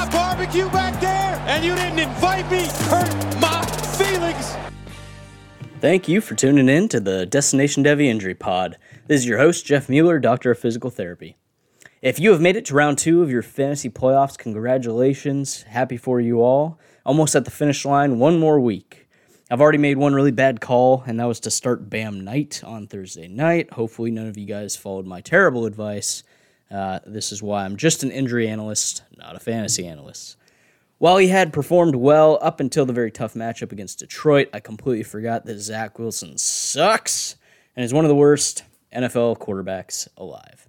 got barbecue back there, and you didn't invite me. Hurt my feelings. Thank you for tuning in to the Destination Devy Injury Pod. This is your host, Jeff Mueller, Doctor of Physical Therapy. If you have made it to round two of your fantasy playoffs, congratulations. Happy for you all. Almost at the finish line, one more week. I've already made one really bad call, and that was to start Bam Knight on Thursday night. Hopefully, none of you guys followed my terrible advice. Uh, this is why I'm just an injury analyst, not a fantasy analyst. While he had performed well up until the very tough matchup against Detroit, I completely forgot that Zach Wilson sucks and is one of the worst NFL quarterbacks alive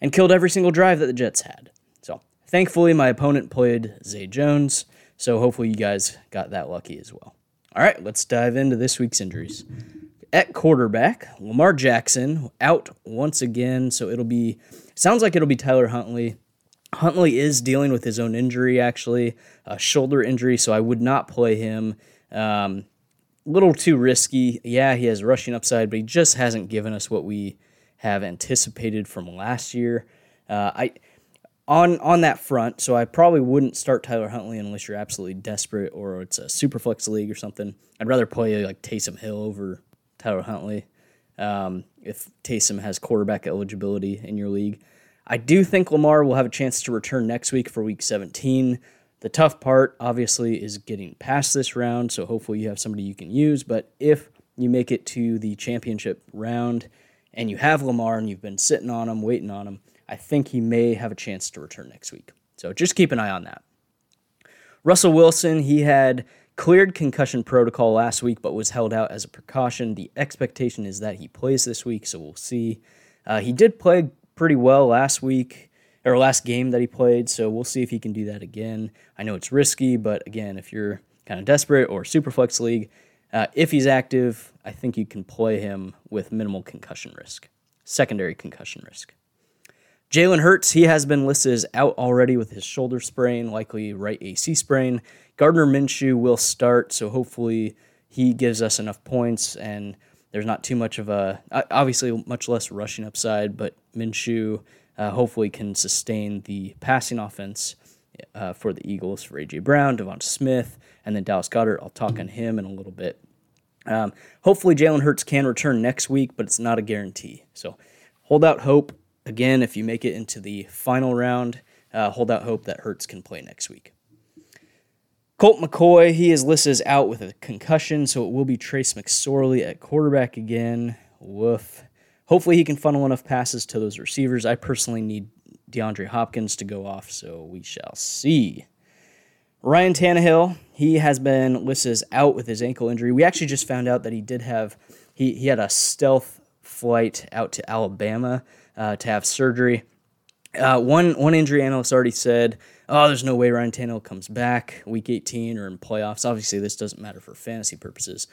and killed every single drive that the Jets had. So, thankfully, my opponent played Zay Jones, so hopefully, you guys got that lucky as well. All right, let's dive into this week's injuries. At quarterback, Lamar Jackson out once again, so it'll be sounds like it'll be Tyler Huntley. Huntley is dealing with his own injury, actually, a shoulder injury, so I would not play him. Um, little too risky. Yeah, he has rushing upside, but he just hasn't given us what we have anticipated from last year. Uh, I on on that front, so I probably wouldn't start Tyler Huntley unless you're absolutely desperate or it's a super flex league or something. I'd rather play like Taysom Hill over Tyler Huntley um, if Taysom has quarterback eligibility in your league. I do think Lamar will have a chance to return next week for Week 17. The tough part, obviously, is getting past this round, so hopefully you have somebody you can use. But if you make it to the championship round and you have Lamar and you've been sitting on him, waiting on him, I think he may have a chance to return next week. So just keep an eye on that. Russell Wilson, he had cleared concussion protocol last week, but was held out as a precaution. The expectation is that he plays this week, so we'll see. Uh, he did play pretty well last week or last game that he played. So we'll see if he can do that again. I know it's risky, but again, if you're kind of desperate or super flex league, uh, if he's active, I think you can play him with minimal concussion risk, secondary concussion risk. Jalen Hurts, he has been listed as out already with his shoulder sprain, likely right AC sprain. Gardner Minshew will start, so hopefully he gives us enough points and there's not too much of a, obviously, much less rushing upside, but Minshew uh, hopefully can sustain the passing offense uh, for the Eagles for A.J. Brown, Devonta Smith, and then Dallas Goedert. I'll talk on him in a little bit. Um, hopefully, Jalen Hurts can return next week, but it's not a guarantee. So hold out hope. Again, if you make it into the final round, uh, hold out hope that Hurts can play next week. Colt McCoy, he is listed as out with a concussion, so it will be Trace McSorley at quarterback again. Woof. Hopefully, he can funnel enough passes to those receivers. I personally need DeAndre Hopkins to go off, so we shall see. Ryan Tannehill, he has been listed as out with his ankle injury. We actually just found out that he did have he he had a stealth flight out to Alabama uh, to have surgery. Uh, one one injury analyst already said, "Oh, there's no way Ryan Tannehill comes back week 18 or in playoffs." Obviously, this doesn't matter for fantasy purposes,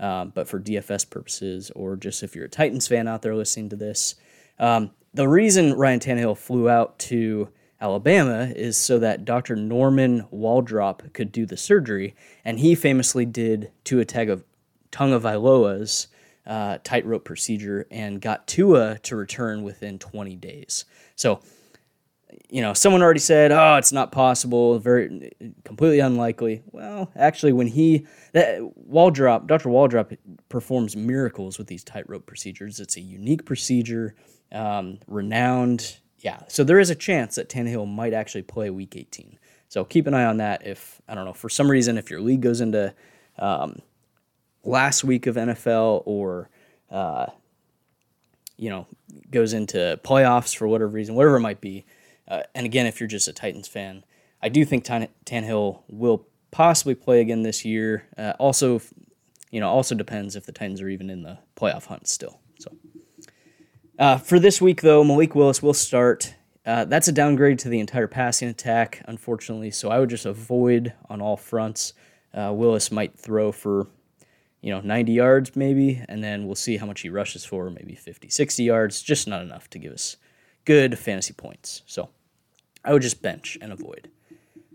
um, but for DFS purposes, or just if you're a Titans fan out there listening to this, um, the reason Ryan Tannehill flew out to Alabama is so that Dr. Norman Waldrop could do the surgery, and he famously did Tua Tagovailoa's Tagovailoa's uh, tightrope procedure and got Tua to return within 20 days. So you know, someone already said, "Oh, it's not possible, very completely unlikely." Well, actually, when he that Waldrop, Dr. Waldrop performs miracles with these tightrope procedures. It's a unique procedure, um, renowned. Yeah, so there is a chance that Tannehill might actually play Week 18. So keep an eye on that. If I don't know for some reason, if your league goes into um, last week of NFL or uh, you know goes into playoffs for whatever reason, whatever it might be uh, and again, if you're just a Titans fan, I do think Tan- Tannehill will possibly play again this year. Uh, also, you know, also depends if the Titans are even in the playoff hunt still. So, uh, for this week though, Malik Willis will start. Uh, that's a downgrade to the entire passing attack, unfortunately. So I would just avoid on all fronts. Uh, Willis might throw for, you know, 90 yards maybe, and then we'll see how much he rushes for, maybe 50, 60 yards. Just not enough to give us good fantasy points. So. I would just bench and avoid.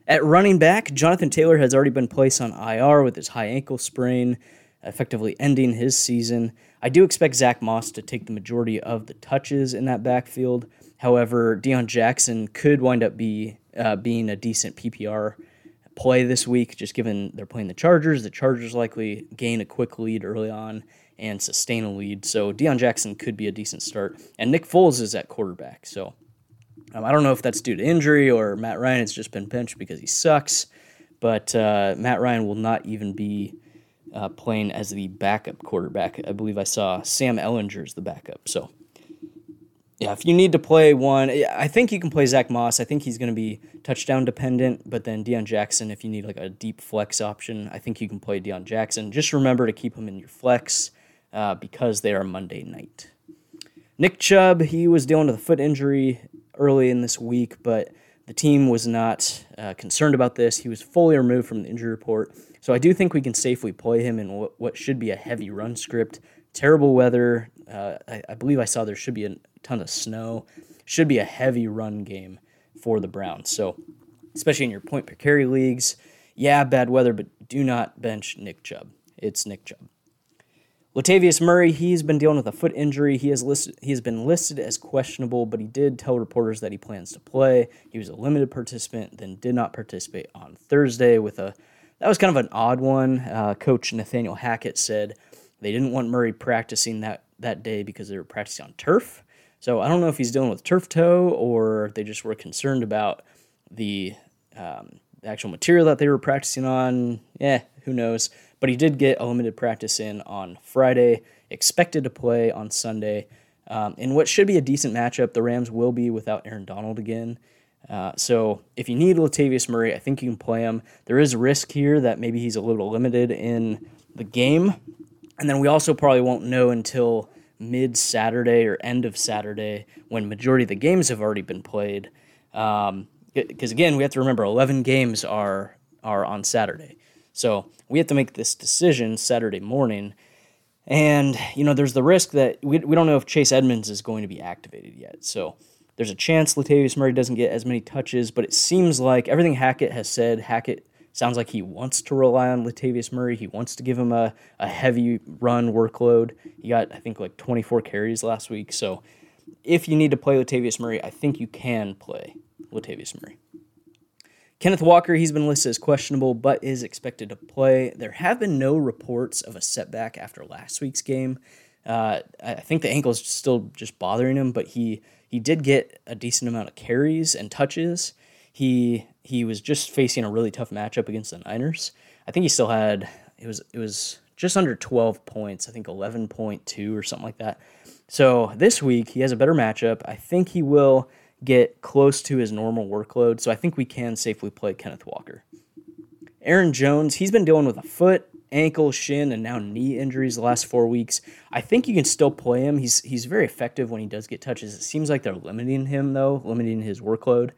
At running back, Jonathan Taylor has already been placed on IR with his high ankle sprain, effectively ending his season. I do expect Zach Moss to take the majority of the touches in that backfield. However, Deon Jackson could wind up be uh, being a decent PPR play this week, just given they're playing the Chargers. The Chargers likely gain a quick lead early on and sustain a lead. So Deon Jackson could be a decent start. And Nick Foles is at quarterback. So um, I don't know if that's due to injury or Matt Ryan has just been benched because he sucks. But uh, Matt Ryan will not even be uh, playing as the backup quarterback. I believe I saw Sam Ehlinger as the backup. So yeah, if you need to play one, I think you can play Zach Moss. I think he's going to be touchdown dependent. But then Deon Jackson, if you need like a deep flex option, I think you can play Deon Jackson. Just remember to keep him in your flex uh, because they are Monday night. Nick Chubb, he was dealing with a foot injury early in this week, but the team was not uh, concerned about this. He was fully removed from the injury report. So I do think we can safely play him in what, what should be a heavy run script. Terrible weather. Uh, I, I believe I saw there should be a ton of snow. Should be a heavy run game for the Browns. So, especially in your point per carry leagues, yeah, bad weather, but do not bench Nick Chubb. It's Nick Chubb. Latavius Murray, he's been dealing with a foot injury. He has listed, he has been listed as questionable, but he did tell reporters that he plans to play. He was a limited participant, then did not participate on Thursday with a that was kind of an odd one. Uh, Coach Nathaniel Hackett said they didn't want Murray practicing that that day because they were practicing on turf. So I don't know if he's dealing with turf toe or they just were concerned about the, um, the actual material that they were practicing on. Yeah, who knows? But he did get a limited practice in on Friday, expected to play on Sunday. Um, in what should be a decent matchup, the Rams will be without Aaron Donald again. Uh, so if you need Latavius Murray, I think you can play him. There is risk here that maybe he's a little limited in the game. And then we also probably won't know until mid Saturday or end of Saturday when majority of the games have already been played. Because um, again, we have to remember 11 games are are on Saturday. So we have to make this decision Saturday morning. And, you know, there's the risk that we, we don't know if Chase Edmonds is going to be activated yet. So there's a chance Latavius Murray doesn't get as many touches, but it seems like everything Hackett has said, Hackett sounds like he wants to rely on Latavius Murray. He wants to give him a, a heavy run workload. He got, I think, like 24 carries last week. So if you need to play Latavius Murray, I think you can play Latavius Murray. Kenneth Walker, he's been listed as questionable, but is expected to play. There have been no reports of a setback after last week's game. Uh, I think the ankle is still just bothering him, but he he did get a decent amount of carries and touches. He he was just facing a really tough matchup against the Niners. I think he still had it was it was just under 12 points, I think 11.2 or something like that. So this week he has a better matchup. I think he will get close to his normal workload. So I think we can safely play Kenneth Walker. Aaron Jones, he's been dealing with a foot, ankle, shin, and now knee injuries the last four weeks. I think you can still play him. He's he's very effective when he does get touches. It seems like they're limiting him though, limiting his workload.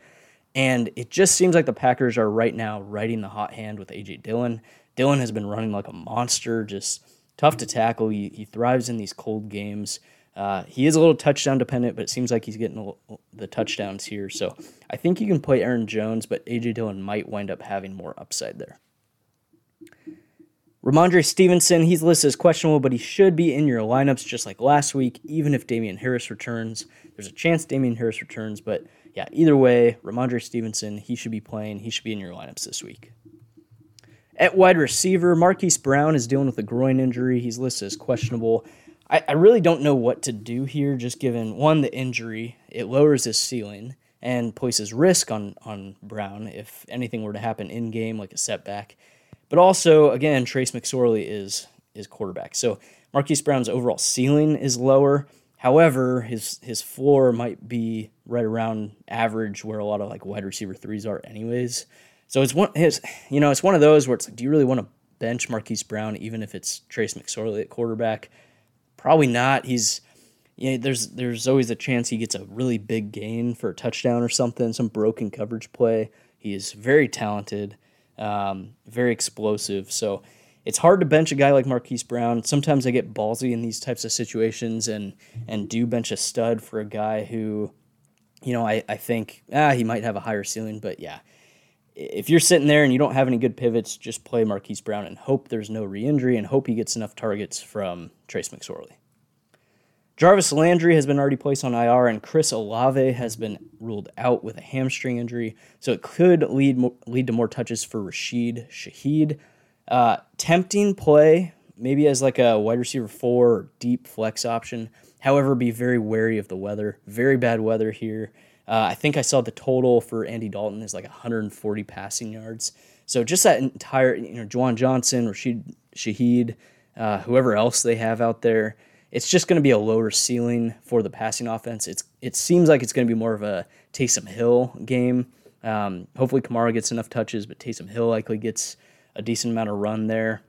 And it just seems like the Packers are right now riding the hot hand with AJ Dillon. Dillon has been running like a monster, just tough to tackle. He, he thrives in these cold games. Uh, he is a little touchdown dependent, but it seems like he's getting the touchdowns here. So I think you can play Aaron Jones, but AJ Dillon might wind up having more upside there. Rhamondre Stevenson, he's listed as questionable, but he should be in your lineups just like last week, even if Damien Harris returns. There's a chance Damien Harris returns, but yeah, either way, Rhamondre Stevenson, he should be playing. He should be in your lineups this week. At wide receiver, Marquise Brown is dealing with a groin injury. He's listed as questionable. I, I really don't know what to do here, just given one, the injury, it lowers his ceiling and places risk on, on Brown if anything were to happen in game, like a setback. But also, again, Trace McSorley is is quarterback. So Marquise Brown's overall ceiling is lower. However, his his floor might be right around average where a lot of like wide receiver threes are anyways. So it's one his you know, it's one of those where it's like, do you really want to bench Marquise Brown even if it's Trace McSorley at quarterback? Probably not. He's you know, there's there's always a chance he gets a really big gain for a touchdown or something, some broken coverage play. He is very talented, um, very explosive. So it's hard to bench a guy like Marquise Brown. Sometimes I get ballsy in these types of situations and and do bench a stud for a guy who, you know, I, I think ah he might have a higher ceiling, but yeah. If you're sitting there and you don't have any good pivots, just play Marquise Brown and hope there's no re injury and hope he gets enough targets from Trace McSorley. Jarvis Landry has been already placed on IR, and Chris Olave has been ruled out with a hamstring injury. So it could lead lead to more touches for Rashid Shaheed. Uh, tempting play, maybe as like a wide receiver four or deep flex option. However, be very wary of the weather. Very bad weather here. Uh, I think I saw the total for Andy Dalton is like 140 passing yards. So just that entire, you know, Juwan Johnson, Rashid Shaheed, uh, whoever else they have out there, it's just going to be a lower ceiling for the passing offense. It's it seems like it's going to be more of a Taysom Hill game. Um, hopefully Kamara gets enough touches, but Taysom Hill likely gets a decent amount of run there,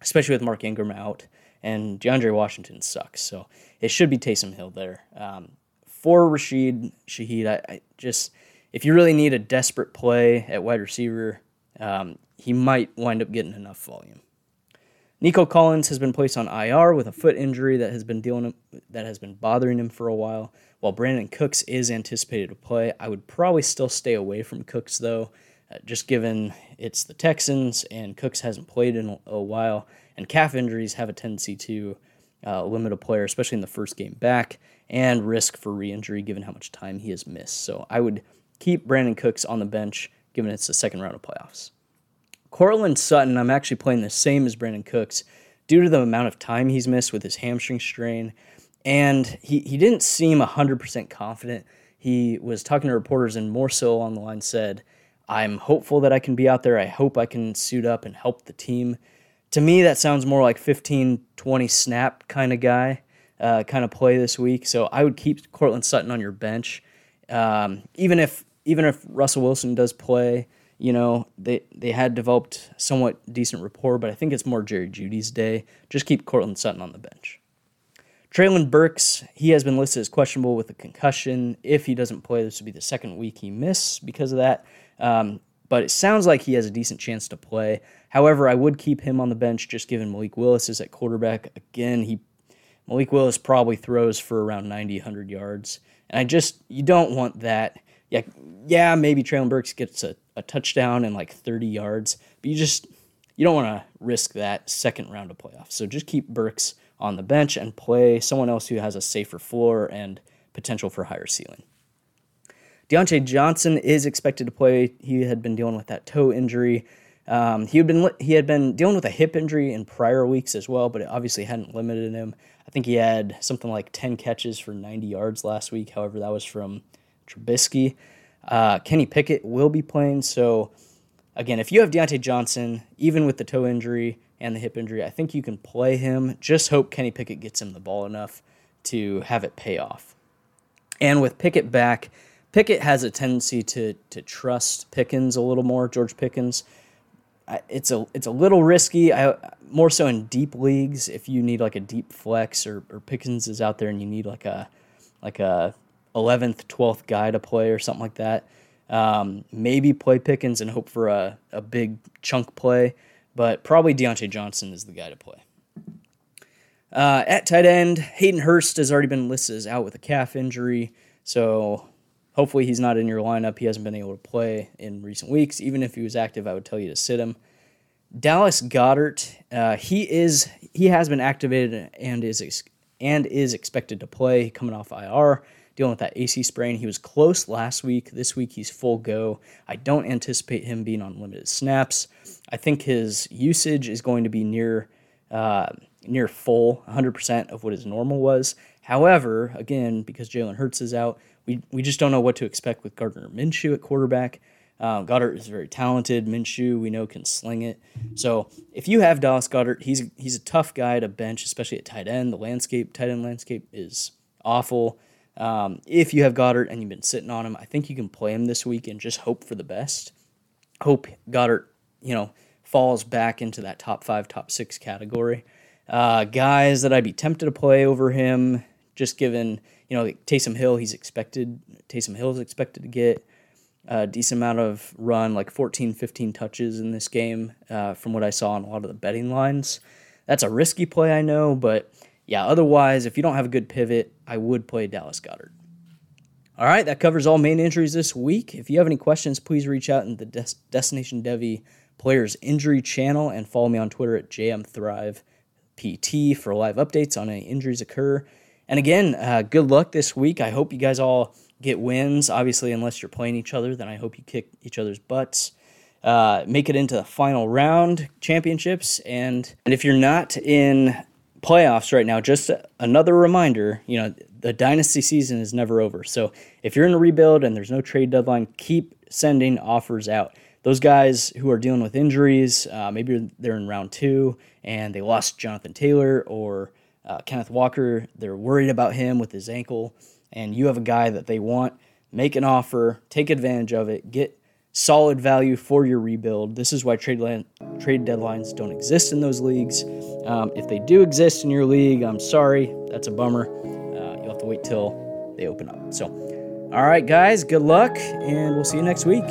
especially with Mark Ingram out and DeAndre Washington sucks. So it should be Taysom Hill there. Um, for Rashid Shaheed, I, I, just if you really need a desperate play at wide receiver, um, he might wind up getting enough volume. Nico Collins has been placed on IR with a foot injury that has been dealing that has been bothering him for a while. While Brandin Cooks is anticipated to play, I would probably still stay away from Cooks though, uh, just given it's the Texans and Cooks hasn't played in a while, and calf injuries have a tendency to uh, limit a player, especially in the first game back, and risk for re-injury given how much time he has missed. So I would keep Brandin Cooks on the bench given it's the second round of playoffs. Courtland Sutton, I'm actually playing the same as Brandin Cooks due to the amount of time he's missed with his hamstring strain. And he, he didn't seem 100% confident. He was talking to reporters and more so along the line said, I'm hopeful that I can be out there. I hope I can suit up and help the team. To me, that sounds more like 15, 20 snap kind of guy, uh, kind of play this week. So I would keep Courtland Sutton on your bench. Um, even if even if Russell Wilson does play, you know, they, they had developed somewhat decent rapport, but I think it's more Jerry Jeudy's day. Just keep Courtland Sutton on the bench. Treylon Burks, he has been listed as questionable with a concussion. If he doesn't play, this would be the second week he missed because of that. Um, but it sounds like he has a decent chance to play. However, I would keep him on the bench just given Malik Willis is at quarterback. Again, he Malik Willis probably throws for around 90, 100 yards. And I just, you don't want that. Yeah, yeah, maybe Treylon Burks gets a a touchdown and like 30 yards, but you just you don't want to risk that second round of playoffs. So just keep Burks on the bench and play someone else who has a safer floor and potential for higher ceiling. Diontae Johnson is expected to play. He had been dealing with that toe injury. Um, he had been he had been dealing with a hip injury in prior weeks as well, but it obviously hadn't limited him. I think he had something like 10 catches for 90 yards last week. However, that was from Trubisky. Uh, Kenny Pickett will be playing. So, again, if you have Diontae Johnson, even with the toe injury and the hip injury, I think you can play him. Just hope Kenny Pickett gets him the ball enough to have it pay off. And with Pickett back, Pickett has a tendency to to trust Pickens a little more, George Pickens. It's a it's a little risky. I more so in deep leagues if you need like a deep flex or, or Pickens is out there and you need like a like a 11th, 12th guy to play or something like that. Um, maybe play Pickens and hope for a, a big chunk play, but probably Diontae Johnson is the guy to play. Uh, at tight end, Hayden Hurst has already been listed as out with a calf injury, so hopefully he's not in your lineup. He hasn't been able to play in recent weeks. Even if he was active, I would tell you to sit him. Dallas Goedert, uh, he is he has been activated and is and is expected to play coming off IR dealing with that AC sprain. He was close last week. This week he's full go. I don't anticipate him being on limited snaps. I think his usage is going to be near uh, near full, 100% of what his normal was. However, again, because Jalen Hurts is out, we, we just don't know what to expect with Gardner Minshew at quarterback. Um, Goedert is very talented. Minshew, we know, can sling it. So if you have Dallas Goedert, he's he's a tough guy to bench, especially at tight end. The landscape, tight end landscape, is awful. Um, if you have Goedert and you've been sitting on him, I think you can play him this week and just hope for the best. Hope Goedert, you know, falls back into that top five, top six category. Uh, guys that I'd be tempted to play over him, just given, you know, Taysom Hill, he's expected, Taysom Hill is expected to get a decent amount of run, like 14, 15 touches in this game, uh, from what I saw on a lot of the betting lines. That's a risky play, I know, but yeah, otherwise, if you don't have a good pivot, I would play Dallas Goedert. All right, that covers all main injuries this week. If you have any questions, please reach out in the Des- Destination Devy Players Injury channel and follow me on Twitter at JMThrivePT for live updates on any injuries occur. And again, uh, good luck this week. I hope you guys all get wins. Obviously, unless you're playing each other, then I hope you kick each other's butts. Uh, make it into the final round championships. And, and if you're not in playoffs right now, just another reminder, you know, the dynasty season is never over. So if you're in a rebuild and there's no trade deadline, keep sending offers out. Those guys who are dealing with injuries, uh, maybe they're in round two and they lost Jonathan Taylor or uh, Kenneth Walker. They're worried about him with his ankle, and you have a guy that they want. Make an offer, take advantage of it, get solid value for your rebuild. This is why trade land, trade deadlines don't exist in those leagues. Um, if they do exist in your league, I'm sorry, that's a bummer. Uh, you'll have to wait till they open up. So, all right, guys, good luck, and we'll see you next week.